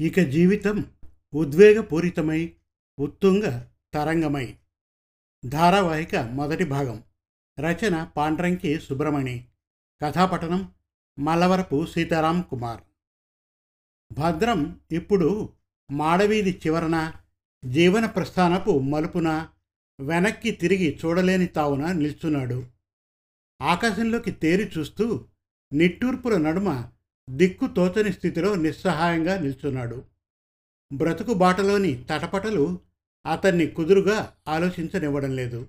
ఇక జీవితం ఉద్వేగపూరితమై ఉత్తుంగ తరంగమై. ధారావాహిక మొదటి భాగం. రచన పాండ్రంకి సుబ్రమణి కథాపఠనం మల్లవరపు సీతారాం కుమార్. భద్రం ఇప్పుడు మాడవీధి చివరన జీవన ప్రస్థానపు మలుపున వెనక్కి తిరిగి చూడలేని తావున నిల్చున్నాడు. ఆకాశంలోకి తేరి చూస్తూ నిట్టూర్పుల నడుమ దిక్కు తోచని స్థితిలో నిస్సహాయంగా నిల్చున్నాడు. బ్రతుకు బాటలోని తటపటలు అతన్ని కుదురుగా ఆలోచించనివ్వడం లేదు.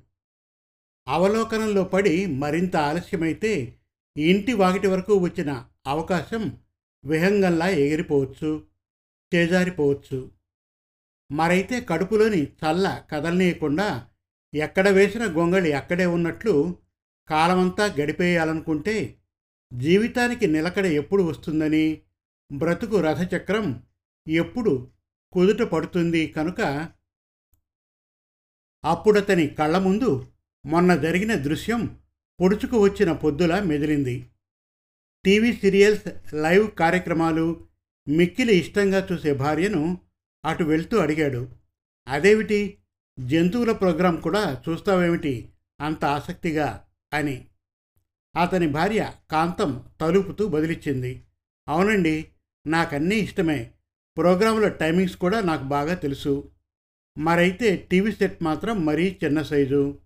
అవలోకనంలో పడి మరింత ఆలస్యమైతే ఇంటి వాకిటి వరకు వచ్చిన అవకాశం విహంగంలా ఎగిరిపోవచ్చు చేజారిపోవచ్చు. మరైతే కడుపులోని చల్ల కదలనీయకుండా ఎక్కడ వేసిన గొంగళి అక్కడే ఉన్నట్లు కాలమంతా గడిపేయాలనుకుంటే జీవితానికి నిలకడ ఎప్పుడు వస్తుందని బ్రతుకు రథచక్రం ఎప్పుడు కుదుట పడుతుంది కనుక అప్పుడతని కళ్ళ ముందు మొన్న జరిగిన దృశ్యం పొడుచుకు వచ్చిన పొద్దులా మెదిలింది. టీవీ సీరియల్స్ లైవ్ కార్యక్రమాలు మిక్కిలి ఇష్టంగా చూసే భార్యను అటు వెళ్తూ అడిగాడు. అదేమిటి? జంతువుల ప్రోగ్రాం కూడా చూస్తావేమిటి? అంత ఆసక్తిగా అని. అతని భార్య కాంతం తలుపుతూ బదిలిచ్చింది. అవునండి నాకన్నీ ఇష్టమే. ప్రోగ్రాంల టైమింగ్స్ కూడా నాకు బాగా తెలుసు. మరైతే టీవీ సెట్ మాత్రం మరీ చిన్న సైజు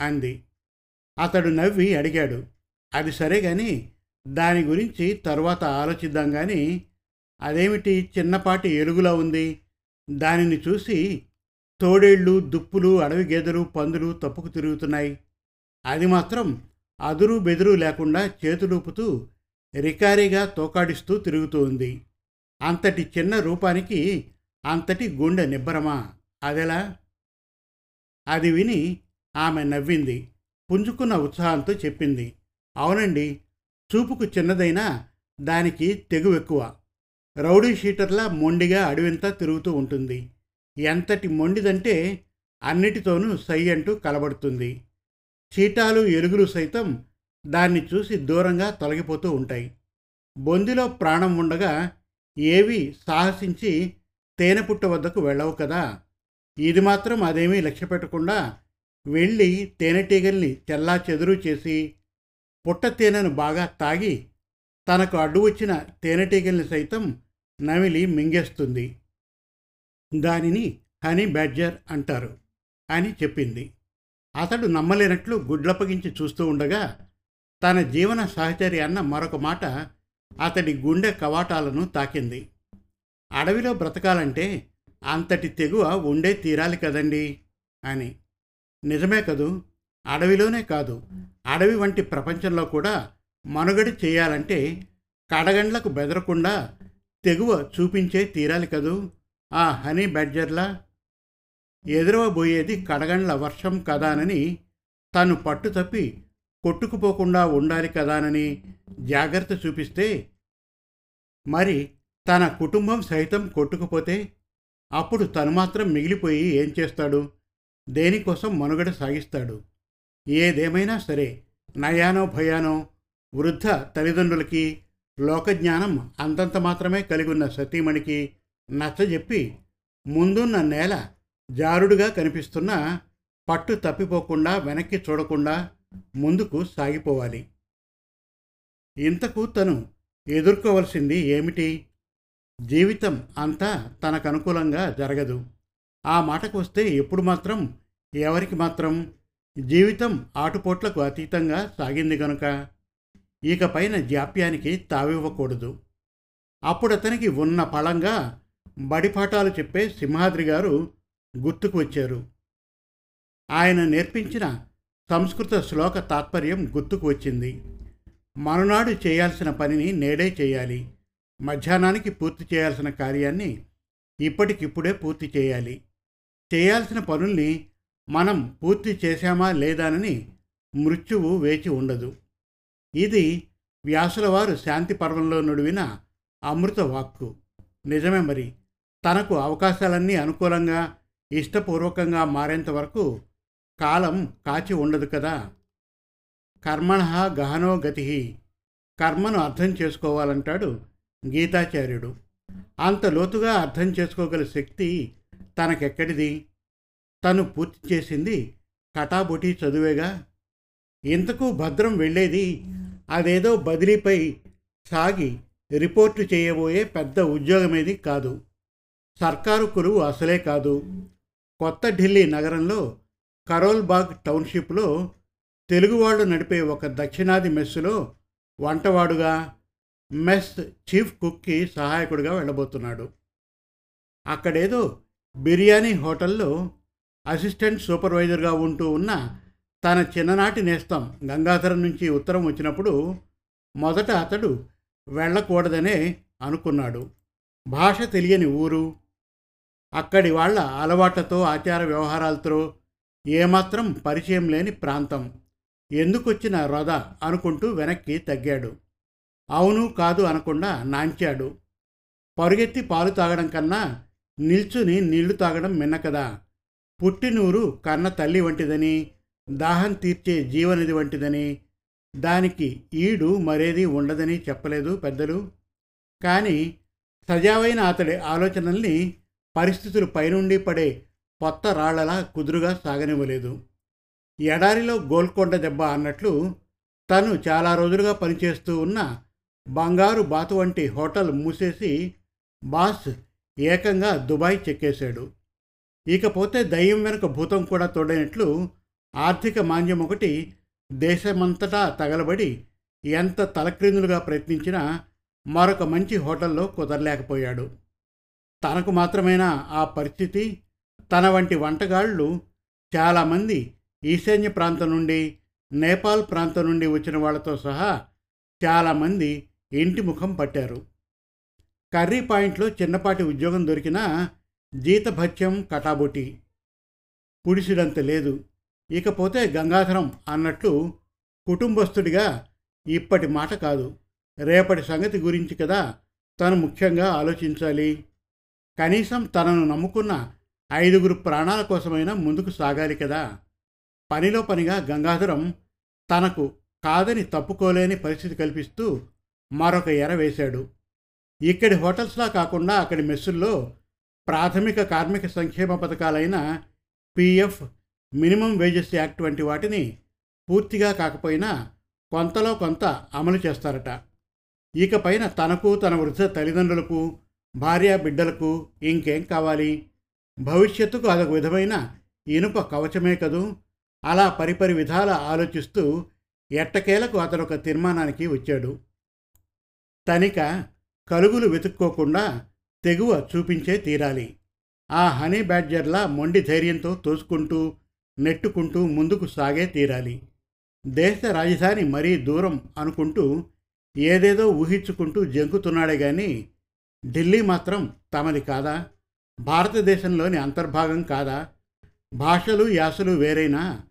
అంది. అతడు నవ్వి అడిగాడు. అది సరే కానీ దాని గురించి తర్వాత ఆలోచిద్దాం కానీ అదేమిటి చిన్నపాటి ఎలుగులా ఉంది? దానిని చూసి తోడేళ్ళు దుప్పులు అడవి గేదెలు పందులు తప్పుకు తిరుగుతున్నాయి. అది మాత్రం అదురు బెదురు లేకుండా చేతులూపుతూ రికారీగా తోకాడిస్తూ తిరుగుతూ ఉంది. అంతటి చిన్న రూపానికి అంతటి గుండె నిబ్బరమా? అదెలా? అది విని ఆమె నవ్వింది. పుంజుకున్న ఉత్సాహంతో చెప్పింది. అవునండి చూపుకు చిన్నదైనా దానికి తెగు ఎక్కువ రౌడీ షీటర్లా మొండిగా అడవింతా తిరుగుతూ ఉంటుంది. ఎంతటి మొండిదంటే అన్నిటితోనూ సై అంటూ కలబడుతుంది. చీటాలు ఎలుగులు సైతం దాన్ని చూసి దూరంగా తొలగిపోతూ ఉంటాయి. బొందిలో ప్రాణం ఉండగా ఏవి సాహసించి తేనె పుట్ట వద్దకు వెళ్ళవు కదా. ఇది మాత్రం అదేమీ లక్ష్య పెట్టకుండా వెళ్ళి తేనెటీగల్ని చెల్లా చెదురు చేసి పుట్ట తేనెను బాగా తాగి తనకు అడ్డు వచ్చిన తేనెటీగల్ని సైతం నమిలి మింగేస్తుంది. దానిని హనీ బ్యాడ్జర్ అంటారు అని చెప్పింది. అతడు నమ్మలేనట్లు గుడ్లప్పగించి చూస్తూ ఉండగా తన జీవన సహచరి అన్న మరొక మాట అతడి గుండె కవాటాలను తాకింది. అడవిలో బ్రతకాలంటే అంతటి తెగువ ఉండే తీరాలి కదండి అని. నిజమే కదూ? అడవిలోనే కాదు. అడవి వంటి ప్రపంచంలో కూడా మనుగడ చేయాలంటే కడగండ్లకు బెదరకుండా తెగువ చూపించే తీరాలి కదూ? ఆ హనీ బ్యాడ్జర్లా ఎదురవబోయేది కడగండ్ల వర్షం కదానని తను పట్టు తప్పి కొట్టుకుపోకుండా ఉండాలి కదానని జాగ్రత్త చూపిస్తే మరి తన కుటుంబం సైతం కొట్టుకుపోతే అప్పుడు తను మాత్రం మిగిలిపోయి ఏం చేస్తాడు? దేనికోసం మనుగడ సాగిస్తాడు? ఏదేమైనా సరే నయానో భయానో వృద్ధ తల్లిదండ్రులకి లోకజ్ఞానం అంతంత మాత్రమే కలిగి ఉన్న సతీమణికి నచ్చజెప్పి ముందున్న నేల జారుడుగా కనిపిస్తున్న పట్టు తప్పిపోకుండా వెనక్కి చూడకుండా ముందుకు సాగిపోవాలి. ఇంతకు తను ఎదుర్కోవలసింది ఏమిటి? జీవితం అంతా తనకు అనుకూలంగా జరగదు. ఆ మాటకు వస్తే ఎప్పుడు మాత్రం ఎవరికి మాత్రం జీవితం ఆటుపోట్లకు అతీతంగా సాగింది గనుక ఇక పైన జాప్యానికి తావివ్వకూడదు. అప్పుడు అతనికి ఉన్న పళంగా బడిపాఠాలు చెప్పే సింహాద్రి గారు గుర్తుకు వచ్చారు ఆయన నేర్పించిన సంస్కృత శ్లోక తాత్పర్యం గుర్తుకు వచ్చింది మరునాడు చేయాల్సిన పనిని నేడే చేయాలి. మధ్యాహ్నానికి పూర్తి చేయాల్సిన కార్యాన్ని ఇప్పటికిప్పుడే పూర్తి చేయాలి. చేయాల్సిన పనుల్ని మనం పూర్తి చేశామా లేదానని మృత్యువు వేచి ఉండదు. ఇది వ్యాసులవారు శాంతి పర్వంలో నుడివిన అమృత వాక్కు. నిజమే మరి. తనకు అవకాశాలన్నీ అనుకూలంగా ఇష్టపూర్వకంగా మారేంత వరకు కాలం కాచి ఉండదు కదా. కర్మణ గహనో గతి. కర్మను అర్థం చేసుకోవాలంటాడు గీతాచార్యుడు. అంత లోతుగా అర్థం చేసుకోగల శక్తి తనకెక్కడిది? తను పూర్తి చేసింది కటాబొటి చదువేగా? ఇంతకు భద్రం వెళ్ళేది? అదేదో బదిలీపై సాగి రిపోర్టు చేయబోయే పెద్ద ఉద్యోగమేది కాదు. సర్కారు కురువు అసలే కాదు. కొత్త ఢిల్లీ నగరంలో కరోల్బాగ్ టౌన్షిప్లో తెలుగువాళ్ళు నడిపే ఒక దక్షిణాది మెస్సులో వంటవాడుగా మెస్ చీఫ్ కుక్కి సహాయకుడిగా వెళ్ళబోతున్నాడు. అక్కడేదో బిర్యానీ హోటల్లో అసిస్టెంట్ సూపర్వైజర్గా ఉంటూ ఉన్న తన చిన్ననాటి నేస్తం గంగాధరం నుంచి ఉత్తరం వచ్చినప్పుడు మొదట అతడు వెళ్ళకూడదనే అనుకున్నాడు. భాష తెలియని ఊరు అక్కడి వాళ్ళ అలవాట్లతో ఆచార వ్యవహారాలతో ఏమాత్రం పరిచయం లేని ప్రాంతం. ఎందుకొచ్చిన రొద అనుకుంటూ వెనక్కి తగ్గాడు. అవును కాదు అనకుండా నాంచాడు. పరుగెత్తి పాలు తాగడం కన్నా నిల్చుని నీళ్ళు తాగడం మిన్న కదా పుట్టినూరు కన్న తల్లి వంటిదని దాహం తీర్చే జీవనిధి వంటిదని దానికి ఈడు మరేది ఉండదని చెప్పలేదు పెద్దలు. కానీ సజావైన అతడి ఆలోచనల్ని పరిస్థితులు పైనుండి పడే కొత్త రాళ్ళలా కుదురుగా సాగనివ్వలేదు. ఎడారిలో గోల్కొండ దెబ్బ అన్నట్లు తను చాలా రోజులుగా పనిచేస్తూ ఉన్న బంగారు బాతు వంటి హోటల్ మూసేసి బాస్ ఏకంగా దుబాయ్ చెక్కేశాడు. ఇకపోతే దయ్యం వెనుక భూతం కూడా తోడైనట్లు ఆర్థిక మాంద్యం ఒకటి దేశమంతటా తగలబడి ఎంత తలక్రిందులుగా ప్రయత్నించినా మరొక మంచి హోటల్లో కుదరలేకపోయాడు. తనకు మాత్రమేనా ఆ పరిస్థితి? తన వంటి వంటగాళ్ళు చాలామంది ఈశాన్య ప్రాంతం నుండి నేపాల్ ప్రాంతం నుండి వచ్చిన వాళ్ళతో సహా చాలామంది ఇంటి ముఖం పట్టారు. కర్రీ పాయింట్లో చిన్నపాటి ఉద్యోగం దొరికినా జీతభత్యం కటాబొటి పుడిసిడంత లేదు. ఇకపోతే గంగాధరం అన్నట్లు కుటుంబస్తుడిగా ఇప్పటి మాట కాదు. రేపటి సంగతి గురించి కదా తను ముఖ్యంగా ఆలోచించాలి. కనీసం తనను నమ్ముకున్న ఐదుగురు ప్రాణాల కోసమైనా ముందుకు సాగాలి కదా. పనిలో పనిగా గంగాధరం తనకు కాదని తప్పుకోలేని పరిస్థితి కల్పిస్తూ మరొక ఎర వేశాడు. ఇక్కడి హోటల్స్లా కాకుండా అక్కడి మెస్సుల్లో ప్రాథమిక కార్మిక సంక్షేమ పథకాలైన పిఎఫ్ మినిమం వేజెస్ యాక్ట్ వంటి వాటిని పూర్తిగా కాకపోయినా కొంతలో కొంత అమలు చేస్తారట. ఇకపైన తనకు తన వృద్ధ తల్లిదండ్రులకు భార్య బిడ్డలకు ఇంకేం కావాలి? భవిష్యత్తుకు అదొక విధమైన ఇనుప కవచమే కదూ? అలా పరిపరి విధాల ఆలోచిస్తూ ఎట్టకేలకు అతను ఒక తీర్మానానికి వచ్చాడు. తనిక కలుగులు వెతుక్కోకుండా తెగువ చూపించే తీరాలి. ఆ హనీ బ్యాడ్జర్లా మొండి ధైర్యంతో తోసుకుంటూ నెట్టుకుంటూ ముందుకు సాగే తీరాలి. దేశ రాజధాని మరీ దూరం అనుకుంటూ ఏదేదో ఊహించుకుంటూ జంకుతున్నాడే కానీ ఢిల్లీ మాత్రం తమది కాదా? భారతదేశంలోని అంతర్భాగం కాదా? భాషలు యాసలు వేరైనా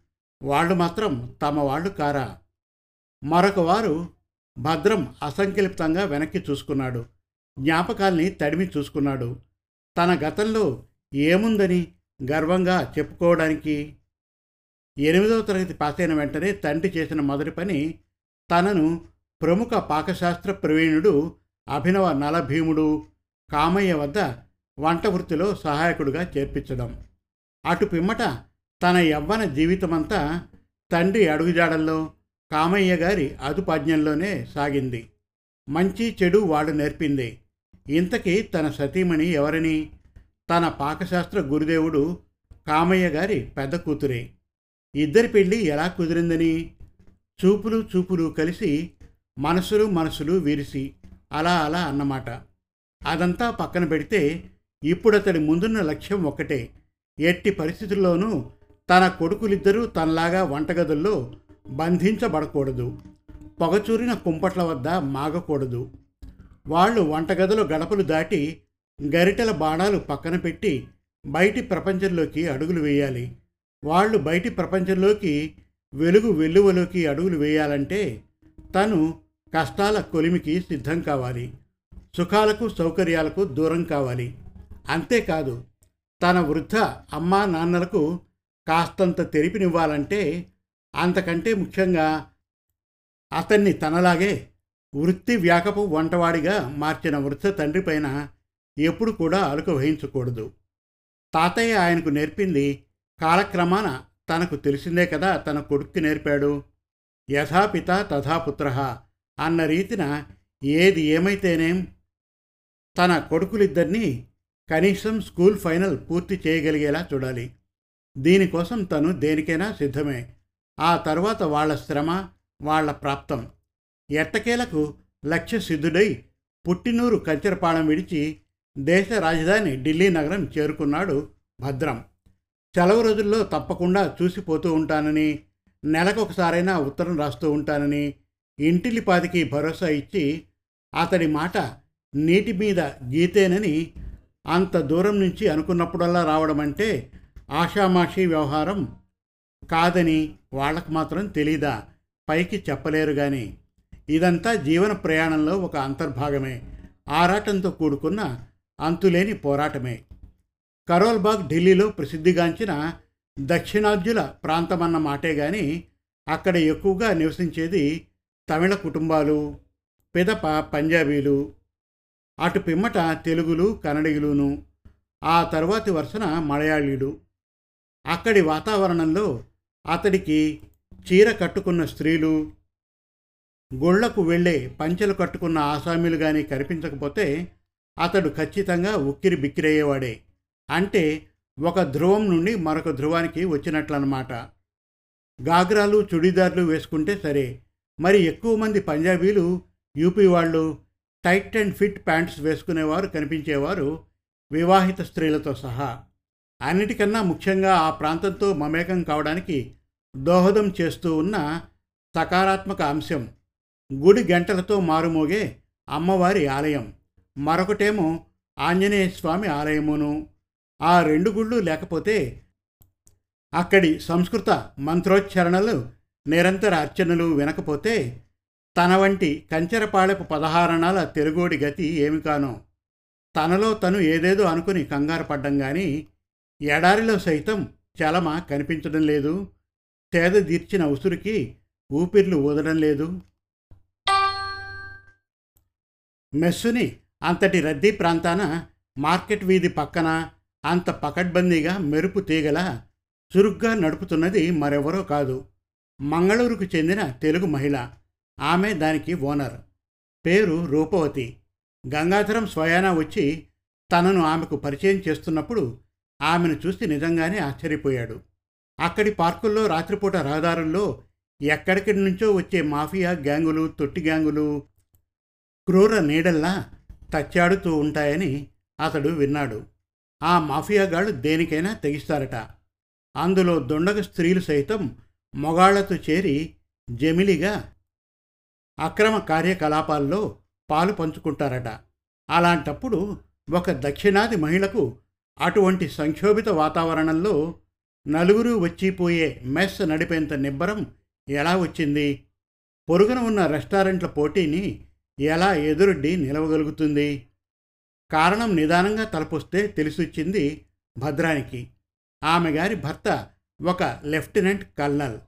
వాళ్ళు మాత్రం తమ వాళ్ళు కారా? మరొక వారు భద్రం అసంకల్పితంగా వెనక్కి చూసుకున్నాడు. జ్ఞాపకాల్ని తడిమి చూసుకున్నాడు. తన గతంలో ఏముందని గర్వంగా చెప్పుకోవడానికి ఎనిమిదవ తరగతి పాస్ అయిన వెంటనే తండ్రి చేసిన మొదటి పని తనను ప్రముఖ పాకశాస్త్ర ప్రవీణుడు అభినవ నలభీముడు కామయ్య వద్ద వంట వృత్తిలో సహాయకుడిగా చేర్పించడం. అటు పిమ్మట తన యవ్వన జీవితమంతా తండ్రి అడుగుజాడల్లో కామయ్య గారి అదుపాజ్ఞంలోనే సాగింది. మంచి చెడు వాడు నేర్పింది. ఇంతకీ తన సతీమణి ఎవరని? తన పాకశాస్త్ర గురుదేవుడు కామయ్య గారి పెద్ద కూతురే. ఇద్దరి పెళ్ళి ఎలా కుదిరిందని? చూపులు చూపులు కలిసి మనసులు మనసులు విరిసి అలా అలా అన్నమాట. అదంతా పక్కన పెడితే ఇప్పుడు అతడి ముందున్న లక్ష్యం ఒక్కటే. ఎట్టి పరిస్థితుల్లోనూ తన కొడుకులిద్దరూ తనలాగా వంటగదుల్లో బంధించబడకూడదు. పొగచూరిన కుంపట్ల వద్ద మాగకూడదు. వాళ్ళు వంటగదిలో గడపలు దాటి గరిటెల బాణాలు పక్కన పెట్టి బయటి ప్రపంచంలోకి అడుగులు వేయాలి. వాళ్ళు బయటి ప్రపంచంలోకి వెలుగు వెల్లువలోకి అడుగులు వేయాలంటే తను కష్టాల కొలిమికి సిద్ధం కావాలి. సుఖాలకు సౌకర్యాలకు దూరం కావాలి. అంతేకాదు తన వృద్ధ అమ్మా నాన్నలకు కాస్తంత తెరిపినివ్వాలంటే అంతకంటే ముఖ్యంగా అతన్ని తనలాగే వృత్తి వ్యాకపు వంటవాడిగా మార్చిన వృత్త తండ్రిపైన ఎప్పుడు కూడా అలుక వహించకూడదు. తాతయ్య ఆయనకు నేర్పింది కాలక్రమాన తనకు తెలిసిందే కదా తన కొడుక్కి నేర్పాడు. యథాపిత తథాపుత్ర అన్న రీతిన ఏది ఏమైతేనేం తన కొడుకులిద్దరినీ కనీసం స్కూల్ ఫైనల్ పూర్తి చేయగలిగేలా చూడాలి. దీనికోసం తను దేనికైనా సిద్ధమే. ఆ తర్వాత వాళ్ళ శ్రమ వాళ్ళ ప్రాప్తం. ఎట్టకేలకు లక్ష్య సిద్ధుడై పుట్టినూరు కంచెరపాళెం విడిచి దేశ రాజధాని ఢిల్లీ నగరం చేరుకున్నాడు భద్రం. సెలవు రోజుల్లో తప్పకుండా చూసిపోతూ ఉంటానని నెలకొకసారైనా ఉత్తరం రాస్తూ ఉంటానని ఇంటిలిపాదికి భరోసా ఇచ్చి అతడి మాట నీటి మీద గీతేనని అంత దూరం నుంచి అనుకున్నప్పుడల్లా రావడం అంటే ఆషామాషీ వ్యవహారం కాదని వాళ్ళకు మాత్రం తెలీదా? పైకి చెప్పలేరు కానీ ఇదంతా జీవన ప్రయాణంలో ఒక అంతర్భాగమే. ఆరాటంతో కూడుకున్న అంతులేని పోరాటమే. కరోల్బాగ్ ఢిల్లీలో ప్రసిద్ధిగాంచిన దక్షిణాద్యుల ప్రాంతమన్న మాటే గాని అక్కడ ఎక్కువగా నివసించేది తమిళ కుటుంబాలు పిదప పంజాబీలు అటు పిమ్మట తెలుగులు కన్నడిగులును ఆ తరువాతి వరుసన మలయాళీలు అక్కడి వాతావరణంలో అతడికి చీర కట్టుకున్న స్త్రీలు గుళ్ళకు వెళ్ళే పంచెలు కట్టుకున్న ఆసామీలు కానీ కనిపించకపోతే అతడు ఖచ్చితంగా ఉక్కిరి బిక్కిరయ్యేవాడే. అంటే ఒక ధ్రువం నుండి మరొక ధ్రువానికి వచ్చినట్లన్నమాట గాగ్రాలు చుడీదార్లు వేసుకుంటే సరే. మరి ఎక్కువ మంది పంజాబీలు యూపీ వాళ్ళు టైట్ అండ్ ఫిట్ ప్యాంట్స్ వేసుకునేవారు కనిపించేవారు వివాహిత స్త్రీలతో సహా. అన్నిటికన్నా ముఖ్యంగా ఆ ప్రాంతంతో మమేకం కావడానికి దోహదం చేస్తూ ఉన్న సకారాత్మక అంశం గుడి గంటలతో మారుమోగే అమ్మవారి ఆలయం. మరొకటేమో ఆంజనేయ స్వామి ఆలయమును. ఆ రెండు గుళ్ళు లేకపోతే అక్కడి సంస్కృత మంత్రోచ్చరణలు నిరంతర అర్చనలు వినకపోతే తన వంటి కంచెరపాళెపు పదహారణాల తెలుగోడి గతి ఏమి కానో. తనలో తను ఏదేదో అనుకుని కంగారు పడ్డం కానీ ఎడారిలో సైతం చలమ కనిపించడం లేదు. తేద తీర్చిన ఉసురికి ఊపిర్లు ఊదడం లేదు. మెస్సుని అంతటి రద్దీ ప్రాంతాన మార్కెట్ వీధి పక్కన అంత పకడ్బందీగా మెరుపు తీగల చురుగ్గా నడుపుతున్నది మరెవరో కాదు. మంగళూరుకు చెందిన తెలుగు మహిళ. ఆమె దానికి ఓనర్. పేరు రూపవతి. గంగాధరం స్వయానా వచ్చి తనను ఆమెకు పరిచయం చేస్తున్నప్పుడు ఆమెను చూసి నిజంగానే ఆశ్చర్యపోయాడు. అక్కడి పార్కుల్లో రాత్రిపూట రహదారుల్లో ఎక్కడికి నుంచో వచ్చే మాఫియా గ్యాంగులు తొట్టి గ్యాంగులు క్రూర నీడల్లా తచ్చాడుతూ ఉంటాయని అతడు విన్నాడు. ఆ మాఫియాగాళ్ళు దేనికైనా తెగిస్తారట. అందులో దొండగ స్త్రీలు సైతం మొగాళ్ళతో చేరి జమిలిగా అక్రమ కార్యకలాపాల్లో పాలు పంచుకుంటారట. అలాంటప్పుడు ఒక దక్షిణాది మహిళకు అటువంటి సంక్షోభిత వాతావరణంలో నలుగురు వచ్చిపోయే మెస్ నడిపేంత నిబ్బరం ఎలా వచ్చింది? పొరుగున ఉన్న రెస్టారెంట్ల పోటీని ఎలా ఎదురొడ్డి నిలవగలుగుతుంది? కారణం నిదానంగా తలపొస్తే తెలిసొచ్చింది భద్రానికి. ఆమె గారి భర్త ఒక లెఫ్టినెంట్ కల్నల్.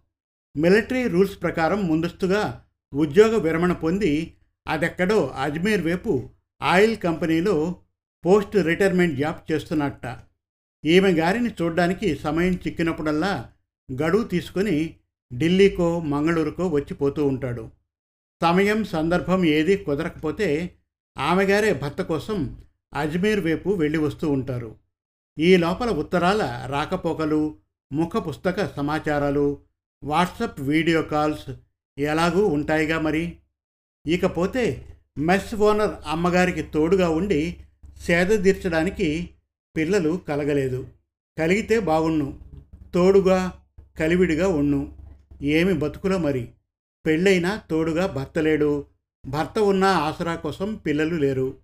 మిలిటరీ రూల్స్ ప్రకారం ముందస్తుగా ఉద్యోగ విరమణ పొంది అదెక్కడో అజ్మీర్ వైపు ఆయిల్ కంపెనీలో పోస్ట్ రిటైర్మెంట్ జాబ్ చేస్తున్నట్ట. ఈమె గారిని చూడ్డానికి సమయం చిక్కినప్పుడల్లా గడువు తీసుకొని ఢిల్లీకో మంగళూరుకో వచ్చిపోతూ ఉంటాడు. సమయం సందర్భం ఏది కుదరకపోతే ఆమెగారే భర్త కోసం అజ్మీర్ వైపు వెళ్ళి వస్తూ ఉంటారు. ఈ లోపల ఉత్తరాల రాకపోకలు ముఖ పుస్తక సమాచారాలు వాట్సప్ వీడియో కాల్స్ ఎలాగూ ఉంటాయిగా మరి? ఇకపోతే మెస్ ఓనర్ అమ్మగారికి తోడుగా ఉండి సేద తీర్చడానికి పిల్లలు కలగలేదు. కలిగితే బాగున్ను. తోడుగా కలివిడిగా ఉన్ను ఏమి బతుకులో మరి? పెళ్ళైనా తోడుగా భర్త లేడు భర్త ఉన్న ఆసరా కోసం పిల్లలు లేరు.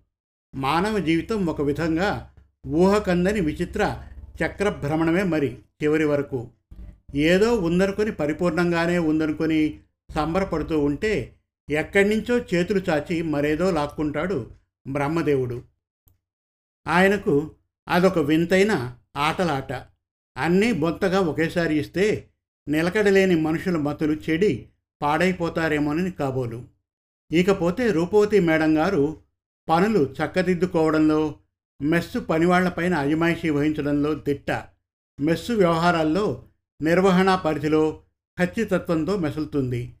మానవ జీవితం ఒక విధంగా ఊహకందని విచిత్ర చక్ర భ్రమణమే మరి చివరి వరకు. ఏదో ఉందనుకొని పరిపూర్ణంగానే ఉందనుకొని సంబరపడుతూ ఉంటే ఎక్కడి నుంచో చేతులు చాచి మరేదో లాక్కుంటాడు బ్రహ్మదేవుడు. ఆయనకు అదొక వింతైన ఆటలాట. అన్నీ బొంతగా ఒకేసారి ఇస్తే నిలకడలేని మనుషుల మతులు చెడి పాడైపోతారేమోనని కాబోలు. ఇకపోతే రూపవతి మేడం గారు పనులు చక్కదిద్దుకోవడంలో మెస్సు పనివాళ్ళపైన అజమాయిషీ వహించడంలో దిట్ట. మెస్సు వ్యవహారాల్లో నిర్వహణ పరిధిలో ఖచ్చితత్వంతో మెసులుతుంది.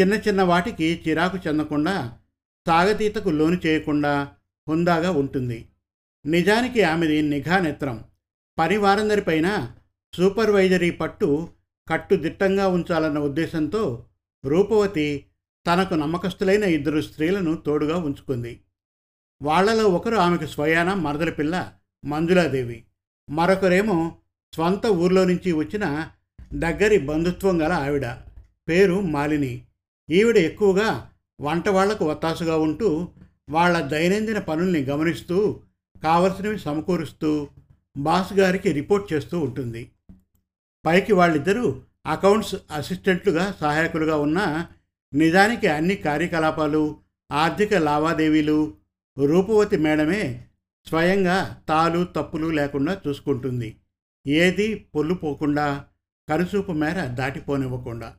చిన్న చిన్న వాటికి చిరాకు చెందకుండా సాగతీతకు లోను చేయకుండా హుందాగా ఉంటుంది. నిజానికి ఆమెది నిఘా నేత్రం. పని వారందరిపైన సూపర్వైజరీ పట్టు కట్టుదిట్టంగా ఉంచాలన్న ఉద్దేశంతో రూపవతి తనకు నమ్మకస్తులైన ఇద్దరు స్త్రీలను తోడుగా ఉంచుకుంది. వాళ్ళలో ఒకరు ఆమెకు స్వయాన మరదల పిల్ల మంజులాదేవి. మరొకరేమో స్వంత ఊర్లో నుంచి వచ్చిన దగ్గరి బంధుత్వం గల ఆవిడ. పేరు మాలిని. ఈవిడ ఎక్కువగా వంట వాళ్ళకు ఒత్తాసుగా ఉంటూ వాళ్ళ దైనందిన పనుల్ని గమనిస్తూ కావలసినవి సమకూరుస్తూ బాస్ గారికి రిపోర్ట్ చేస్తూ ఉంటుంది. పైకి వాళ్ళిద్దరూ అకౌంట్స్ అసిస్టెంట్లుగా సహాయకులుగా ఉన్న నిజానికి అన్ని కార్యకలాపాలు ఆర్థిక లావాదేవీలు రూపవతి మేడమే స్వయంగా తాలు తప్పులు లేకుండా చూసుకుంటుంది. ఏది పొల్లు పోకుండా కనుసూపు మేర దాటిపోనివ్వకుండా.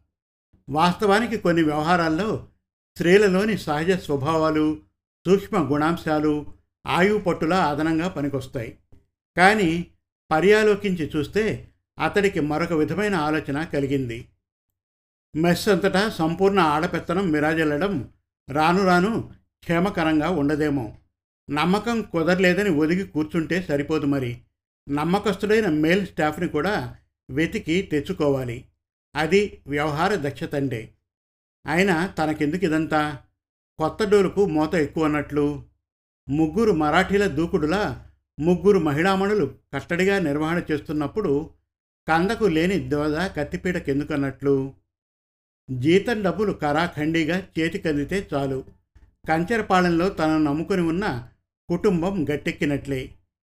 వాస్తవానికి కొన్ని వ్యవహారాల్లో స్త్రీలలోని సహజ స్వభావాలు సూక్ష్మ గుణాంశాలు ఆయువు పట్టులా అదనంగా పనికొస్తాయి. కానీ పర్యాలోకించి చూస్తే అతడికి మరొక విధమైన ఆలోచన కలిగింది. మెస్ అంతటా సంపూర్ణ ఆడపెత్తనం మిరాజల్లడం రాను రాను క్షేమకరంగా ఉండదేమో. నమ్మకం కుదరలేదని ఒదిగి కూర్చుంటే సరిపోదు మరి. నమ్మకస్తుడైన మేల్ స్టాఫ్ని కూడా వెతికి తెచ్చుకోవాలి. అది వ్యవహార దక్షత అయినా తనకెందుకు ఇదంతా? కొత్త డోలుకు మూత ఎక్కువ అన్నట్లు ముగ్గురు మరాఠీల దూకుడులా ముగ్గురు మహిళామణులు కట్టడిగా నిర్వహణ చేస్తున్నప్పుడు కందకు లేని దోద కత్తిపీటకెందుకన్నట్లు? జీతం డబ్బులు కరాఖండిగా చేతికందితే చాలు. కంచెరపాలెంలో తనను నమ్ముకుని ఉన్న కుటుంబం గట్టెక్కినట్లే.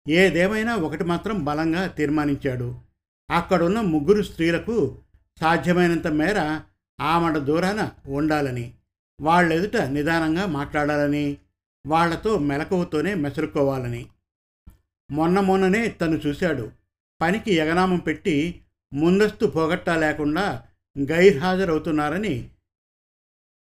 ఏదేమైనా ఒకటి మాత్రం బలంగా తీర్మానించాడు. అక్కడున్న ముగ్గురు స్త్రీలకు సాధ్యమైనంత మేర ఆమడ దూరాన ఉండాలని వాళ్ళెదుట నిదానంగా మాట్లాడాలని వాళ్ళతో మెలకువతోనే మెసురుకోవాలని. మొన్న మొన్ననే తను చూశాడు. పనికి ఎగనామం పెట్టి ముందస్తు పోగట్టా లేకుండా గైర్హాజరవుతున్నారని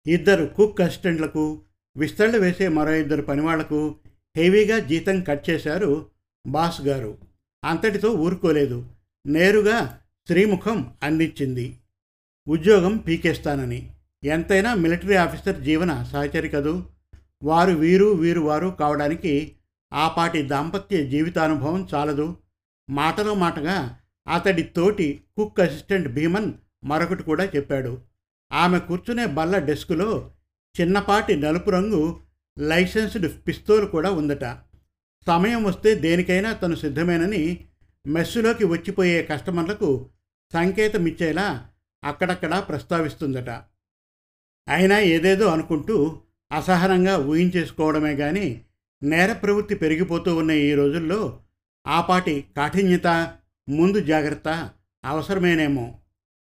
ఇద్దరు కుక్ అసిస్టెంట్లకు విస్తళ్ళు వేసే మరో ఇద్దరు పనివాళ్ళకు హెవీగా జీతం కట్ చేశారు బాస్ గారు. అంతటితో ఊరుకోలేదు. నేరుగా శ్రీముఖం అందించింది. ఉద్యోగం పీకేస్తానని. ఎంతైనా మిలిటరీ ఆఫీసర్ జీవన సహచరి కదూ. వారు వీరు వీరు వారు కావడానికి ఆపాటి దాంపత్య జీవితానుభవం చాలదు. మాటలో మాటగా అతడి తోటి కుక్ అసిస్టెంట్ భీమన్ మరొకటి కూడా చెప్పాడు. ఆమె కూర్చునే బల్ల డెస్కులో చిన్నపాటి నలుపు రంగు లైసెన్స్డ్ పిస్తోల్ కూడా ఉందట. సమయం వస్తే దేనికైనా తను సిద్ధమేనని మెస్సులోకి వచ్చిపోయే కస్టమర్లకు సంకేతమిచ్చేలా అక్కడక్కడా ప్రస్తావిస్తుందట. అయినా ఏదేదో అనుకుంటూ అసహనంగా ఊహించేసుకోవడమే కానీ నేర ప్రవృత్తి పెరిగిపోతూ ఉన్న ఈ రోజుల్లో ఆపాటి కాఠిన్యత ముందు జాగ్రత్త అవసరమేనేమో.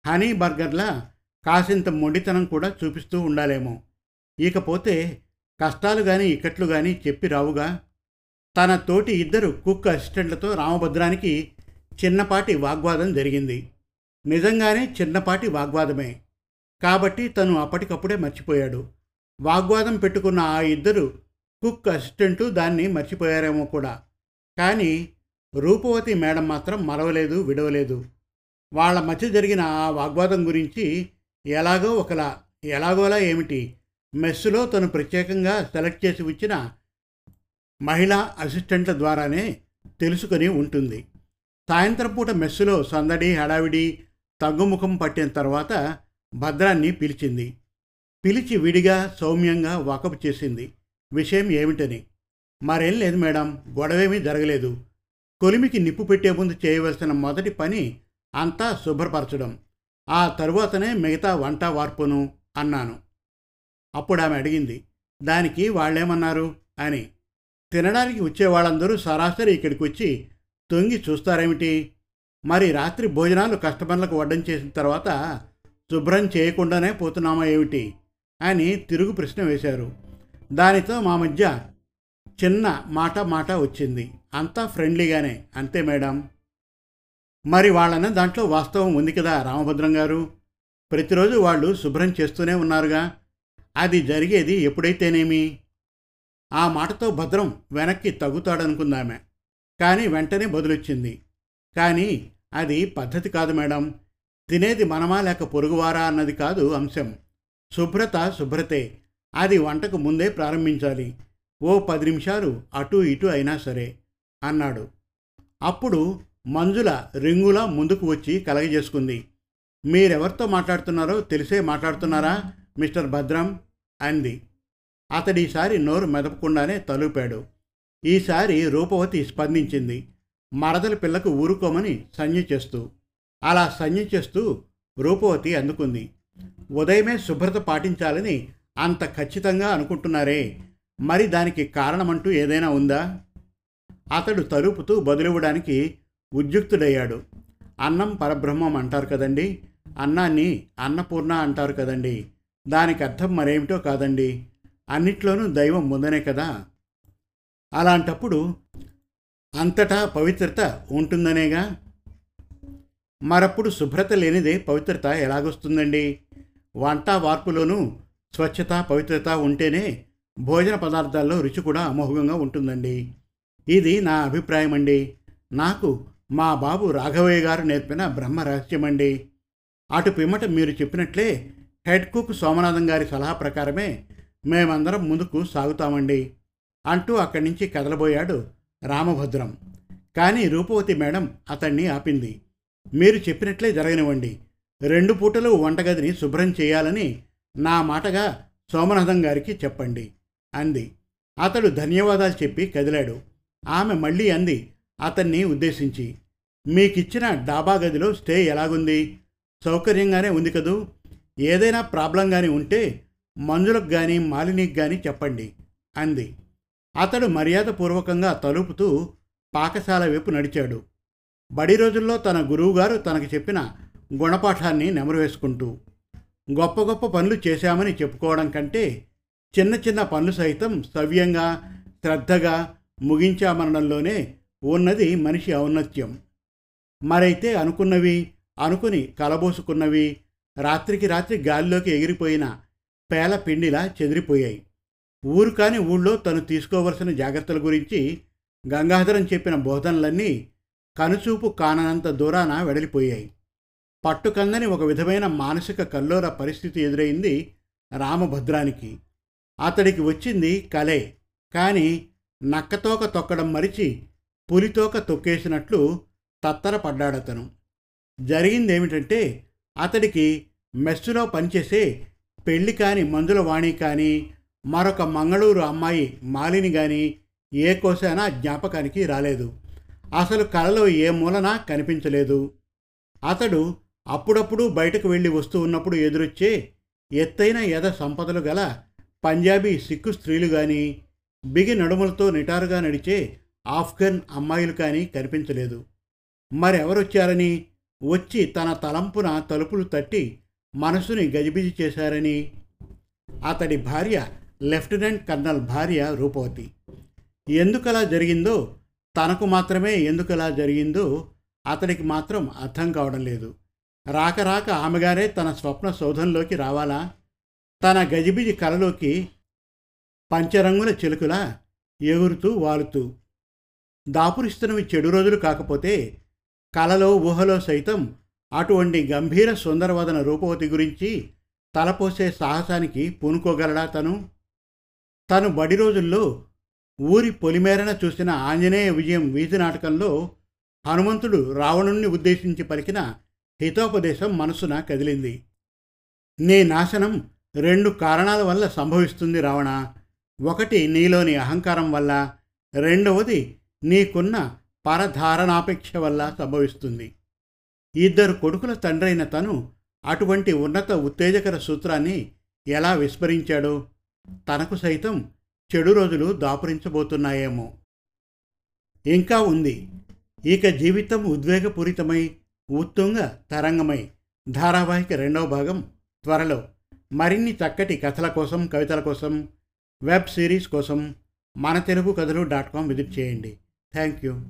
హనీ బర్గర్ల కాసింత మొండితనం కూడా చూపిస్తూ ఉండాలేమో. ఇకపోతే కష్టాలు కానీ ఇక్కట్లు కానీ చెప్పి రావుగా తన తోటి ఇద్దరు కుక్ అసిస్టెంట్లతో రామభద్రానికి చిన్నపాటి వాగ్వాదం జరిగింది. నిజంగానే చిన్నపాటి వాగ్వాదమే. కాబట్టి తను అప్పటికప్పుడే మర్చిపోయాడు. వాగ్వాదం పెట్టుకున్న ఆ ఇద్దరు కుక్ అసిస్టెంటు దాన్ని మర్చిపోయారేమో కూడా. కానీ రూపవతి మేడం మాత్రం మరవలేదు విడవలేదు. వాళ్ళ మధ్య జరిగిన ఆ వాగ్వాదం గురించి ఎలాగో ఒకలా ఎలాగోలా ఏమిటి? మెస్సులో తను ప్రత్యేకంగా సెలెక్ట్ చేసి వచ్చిన మహిళా అసిస్టెంట్ల ద్వారానే తెలుసుకొని ఉంటుంది. సాయంత్రం పూట మెస్సులో సందడి హడావిడి తగ్గుముఖం పట్టిన తర్వాత భద్రాన్ని పిలిచింది. పిలిచి విడిగా సౌమ్యంగా వాకపు చేసింది. విషయం ఏమిటని? మరేం లేదు మేడం గొడవేమీ జరగలేదు. కొలిమికి నిప్పు పెట్టే ముందు చేయవలసిన మొదటి పని అంతా శుభ్రపరచడం. ఆ తరువాతనే మిగతా వంట వార్పును అన్నాను. అప్పుడు ఆమె అడిగింది దానికి వాళ్ళేమన్నారు? అని. తినడానికి వచ్చే వాళ్ళందరూ సరాసరి ఇక్కడికి వచ్చి తొంగి చూస్తారేమిటి? మరి రాత్రి భోజనాలు కస్టమర్లకు వడ్డం చేసిన తర్వాత శుభ్రం చేయకుండానే పోతున్నామా ఏమిటి? అని తిరుగు ప్రశ్న వేశారు. దానితో మా మధ్య చిన్న మాట మాట వచ్చింది. అంతా ఫ్రెండ్లీగానే అంతే మేడం. మరి వాళ్ళన దాంట్లో వాస్తవం ఉంది కదా రామభద్రం గారు? ప్రతిరోజు వాళ్ళు శుభ్రం చేస్తూనే ఉన్నారుగా. అది జరిగేది ఎప్పుడైతేనేమి? ఆ మాటతో భద్రం వెనక్కి తగ్గుతాడనుకుందామె. కానీ వెంటనే బదులొచ్చింది. కానీ అది పద్ధతి కాదు మేడం. తినేది మనమా లేక పొరుగువారా అన్నది కాదు అంశం. శుభ్రత శుభ్రతే. అది వంటకు ముందే ప్రారంభించాలి. ఓ పది నిమిషాలు అటు ఇటు అయినా సరే అన్నాడు. అప్పుడు మంజుల రింగులా ముందుకు వచ్చి కలగజేసుకుంది. మీరెవరితో మాట్లాడుతున్నారో తెలిసే మాట్లాడుతున్నారా? మిస్టర్ భద్రం అంది. అతడు ఈసారి నోరు మెదపకుండానే తలుపాడు. ఈసారి రూపవతి స్పందించింది. మరదల పిల్లకు ఊరుకోమని సంజ్ఞ చేస్తూ. అలా సంజ్ఞ చేస్తూ రూపవతి అందుకుంది. ఉదయమే శుభ్రత పాటించాలని అంత ఖచ్చితంగా అనుకుంటున్నారే. మరి దానికి కారణమంటూ ఏదైనా ఉందా? అతడు తలుపుతూ బదులివ్వడానికి ఉద్యుక్తుడయ్యాడు. అన్నం పరబ్రహ్మం అంటారు కదండి? అన్నాన్ని అన్నపూర్ణ అంటారు కదండీ? దానికి అర్థం మరేమిటో కాదండి. అన్నిట్లోనూ దైవం ముందనే కదా. అలాంటప్పుడు అంతటా పవిత్రత ఉంటుందనేగా? మరప్పుడు శుభ్రత లేనిదే పవిత్రత ఎలాగొస్తుందండి? వంట వార్పులోనూ స్వచ్ఛత పవిత్రత ఉంటేనే భోజన పదార్థాల్లో రుచి కూడా అమోఘంగా ఉంటుందండి. ఇది నా అభిప్రాయం అండి నాకు మా బాబు రాఘవయ్య గారు నేర్పిన బ్రహ్మ రహస్యమండి. అటు పిమ్మట మీరు చెప్పినట్లే హెడ్ కుక్ సోమనాథం గారి సలహా ప్రకారమే మేమందరం ముందుకు సాగుతామండి అంటూ అక్కడి నుంచి కదలబోయాడు రామభద్రం. కానీ రూపవతి మేడం అతన్ని ఆపింది. మీరు చెప్పినట్లే జరగనివ్వండి. రెండు పూటలు వంటగదిని శుభ్రం చేయాలని నా మాటగా సోమనాథం గారికి చెప్పండి అంది. అతడు ధన్యవాదాలు చెప్పి కదిలాడు. ఆమె మళ్ళీ అంది అతన్ని ఉద్దేశించి. మీకిచ్చిన డాబా గదిలో స్టే ఎలాగుంది? సౌకర్యంగానే ఉంది కదూ? ఏదైనా ప్రాబ్లం కానీ ఉంటే మంజులకు కానీ మాలినికి కానీ చెప్పండి అంది. అతడు మర్యాదపూర్వకంగా తలుపుతూ పాకశాల వైపు నడిచాడు. బడి రోజుల్లో తన గురువుగారు తనకు చెప్పిన గుణపాఠాన్ని నెమరు వేసుకుంటూ గొప్ప గొప్ప పనులు చేశామని చెప్పుకోవడం కంటే చిన్న చిన్న పనులు సైతం సవ్యంగా శ్రద్ధగా ముగించామనడంలోనే ఉన్నది మనిషి ఔన్నత్యం. మరైతే అనుకున్నవి అనుకుని కలబోసుకున్నవి రాత్రికి రాత్రి గాలిలోకి ఎగిరిపోయిన పేల పిండిలా చెదిరిపోయాయి. ఊరు కాని ఊళ్ళో తను తీసుకోవలసిన జాగ్రత్తల గురించి గంగాధరం చెప్పిన బోధనలన్నీ కనుచూపు కాననంత దూరాన వెడలిపోయాయి. పట్టుకందని ఒక విధమైన మానసిక కల్లోర పరిస్థితి ఎదురైంది రామభద్రానికి. అతడికి వచ్చింది కలే కానీ నక్కతోక తొక్కడం మరిచి పులితోక తొక్కేసినట్లు తత్తరపడ్డాడతను జరిగిందేమిటంటే అతడికి మెస్సులో పనిచేసే పెళ్ళి కాని మందుల వాణి కానీ మరొక మంగళూరు అమ్మాయి మాలిని కానీ ఏ కోసైనా జ్ఞాపకానికి రాలేదు. అసలు కళలో ఏ మూలన కనిపించలేదు. అతడు అప్పుడప్పుడు బయటకు వెళ్ళి వస్తూ ఉన్నప్పుడు ఎదురొచ్చే ఎత్తైన యథ సంపదలు గల పంజాబీ సిక్కు స్త్రీలు కానీ బిగి నడుములతో నిటారుగా నడిచే ఆఫ్ఘన్ అమ్మాయిలు కానీ కనిపించలేదు. మరెవరొచ్చారని వచ్చి తన తలంపున తలుపులు తట్టి మనసుని గజిబిజి చేశారని అతడి భార్య లెఫ్టినెంట్ కర్నల్ భార్య రూపవతి. ఎందుకలా జరిగిందో తనకు మాత్రమే ఎందుకలా జరిగిందో అతడికి మాత్రం అర్థం కావడం లేదు. రాక రాక ఆమెగారే తన స్వప్న శోధంలోకి రావాలా? తన గజిబిజి కలలోకి పంచరంగుల చిలుకలా ఎగురుతూ వాలుతూ. దాపురిస్తున్నవి చెడు రోజులు కాకపోతే కలలో ఊహలో సైతం అటువంటి గంభీర సుందరవదన రూపవతి గురించి తలపోసే సాహసానికి పూనుకోగలడా తను? తను బడి రోజుల్లో ఊరి పొలిమేరన చూసిన ఆంజనేయ విజయం వీధి నాటకంలో హనుమంతుడు రావణుణ్ణి ఉద్దేశించి పలికిన హితోపదేశం మనసున కదిలింది. నీ నాశనం రెండు కారణాల వల్ల సంభవిస్తుంది రావణ. ఒకటి నీలోని అహంకారం వల్ల రెండవది నీకున్న పరధారణాపేక్ష వల్ల సంభవిస్తుంది. ఇద్దరు కొడుకుల తండ్రైన తను అటువంటి ఉన్నత ఉత్తేజకర సూత్రాన్ని ఎలా విస్మరించాడో తనకు సైతం చెడు రోజులు దాపురించబోతున్నాయేమో. ఇంకా ఉంది. ఇక జీవితం ఉద్వేగపూరితమై ఉత్తుంగ తరంగమై. ధారావాహిక రెండవ భాగం త్వరలో. మరిన్ని చక్కటి కథల కోసం కవితల కోసం వెబ్ సిరీస్ కోసం మన తెలుగు కథలు డాట్ కామ్ విజిట్ చేయండి. Thank you.